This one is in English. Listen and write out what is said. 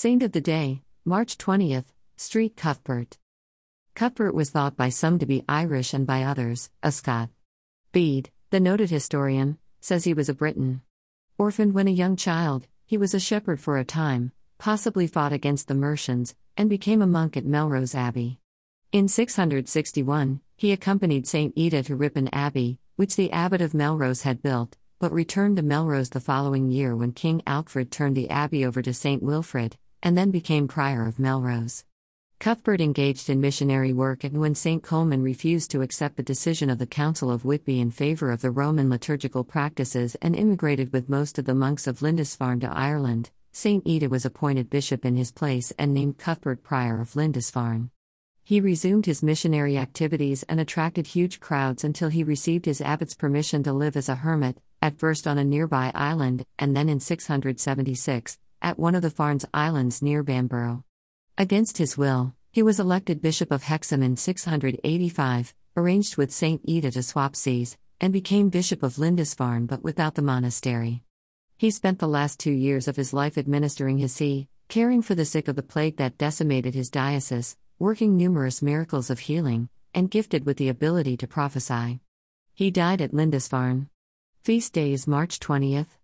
Saint of the Day, March 20th, Street Cuthbert. Cuthbert was thought by some to be Irish and by others, a Scot. Bede, the noted historian, says he was a Briton. Orphaned when a young child, he was a shepherd for a time, possibly fought against the Mercians, and became a monk at Melrose Abbey. In 661, he accompanied St. Eata to Ripon Abbey, which the abbot of Melrose had built, but returned to Melrose the following year when King Alfred turned the abbey over to St. Wilfrid, and then became prior of Melrose. Cuthbert engaged in missionary work, and when St. Colman refused to accept the decision of the Council of Whitby in favour of the Roman liturgical practices and immigrated with most of the monks of Lindisfarne to Ireland, St. Eata was appointed bishop in his place and named Cuthbert prior of Lindisfarne. He resumed his missionary activities and attracted huge crowds until he received his abbot's permission to live as a hermit, at first on a nearby island, and then in 676, at one of the Farnes Islands near Bamborough. Against his will, he was elected Bishop of Hexham in 685, arranged with St. Eata to swap sees, and became Bishop of Lindisfarne but without the monastery. He spent the last two years of his life administering his see, caring for the sick of the plague that decimated his diocese, working numerous miracles of healing, and gifted with the ability to prophesy. He died at Lindisfarne. Feast day is March 20th,